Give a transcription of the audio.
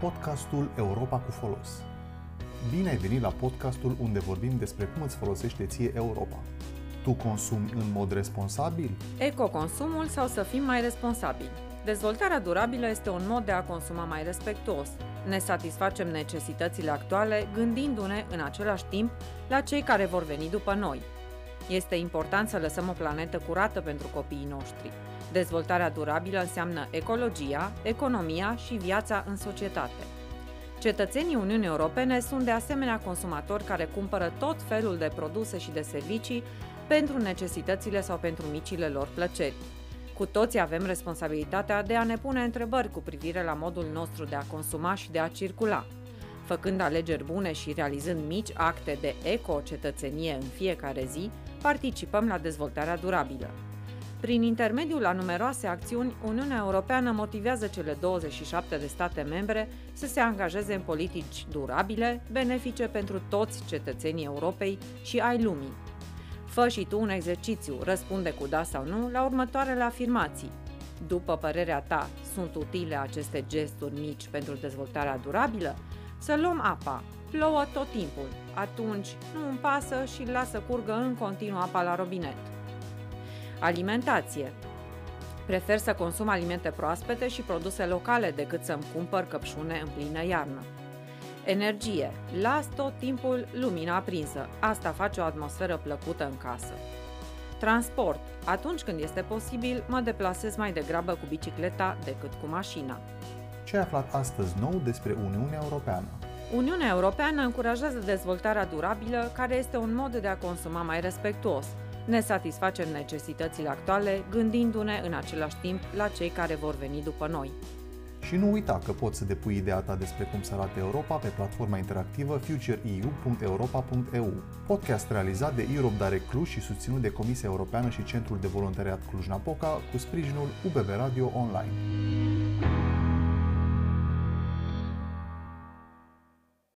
podcastul Europa cu folos. Bine ai venit la podcastul unde vorbim despre cum îți folosește ție Europa. Tu consumi în mod responsabil? Ecoconsumul sau să fim mai responsabili. Dezvoltarea durabilă este un mod de a consuma mai respectuos. Ne satisfacem necesitățile actuale gândindu-ne în același timp la cei care vor veni după noi. Este important să lăsăm o planetă curată pentru copiii noștri. Dezvoltarea durabilă înseamnă ecologia, economia și viața în societate. Cetățenii Uniunii Europene sunt de asemenea consumatori care cumpără tot felul de produse și de servicii pentru necesitățile sau pentru micile lor plăceri. Cu toții avem responsabilitatea de a ne pune întrebări cu privire la modul nostru de a consuma și de a circula. Făcând alegeri bune și realizând mici acte de eco-cetățenie în fiecare zi, participăm la dezvoltarea durabilă. Prin intermediul la numeroase acțiuni, Uniunea Europeană motivează cele 27 de state membre să se angajeze în politici durabile, benefice pentru toți cetățenii Europei și ai lumii. Fă și tu un exercițiu, răspunde cu da sau nu la următoarele afirmații. După părerea ta, sunt utile aceste gesturi mici pentru dezvoltarea durabilă? Să luăm apa. Plouă tot timpul. Atunci nu îmi pasă și lasă curgă în continuu apa la robinet. Alimentație. Prefer să consum alimente proaspete și produse locale decât să-mi cumpăr căpșune în plină iarnă. Energie. Las tot timpul lumina aprinsă. Asta face o atmosferă plăcută în casă. Transport. Atunci când este posibil, mă deplasez mai degrabă cu bicicleta decât cu mașina. Ce ai aflat astăzi nou despre Uniunea Europeană? Uniunea Europeană încurajează dezvoltarea durabilă, care este un mod de a consuma mai respectuos. Ne satisfacem necesitățile actuale, gândindu-ne în același timp la cei care vor veni după noi. Și nu uita că poți să depui ideea ta despre cum să arate Europa pe platforma interactivă futureeu.europa.eu. Podcast realizat de Europe Direct Cluj și susținut de Comisia Europeană și Centrul de Voluntariat Cluj-Napoca cu sprijinul UBB Radio Online.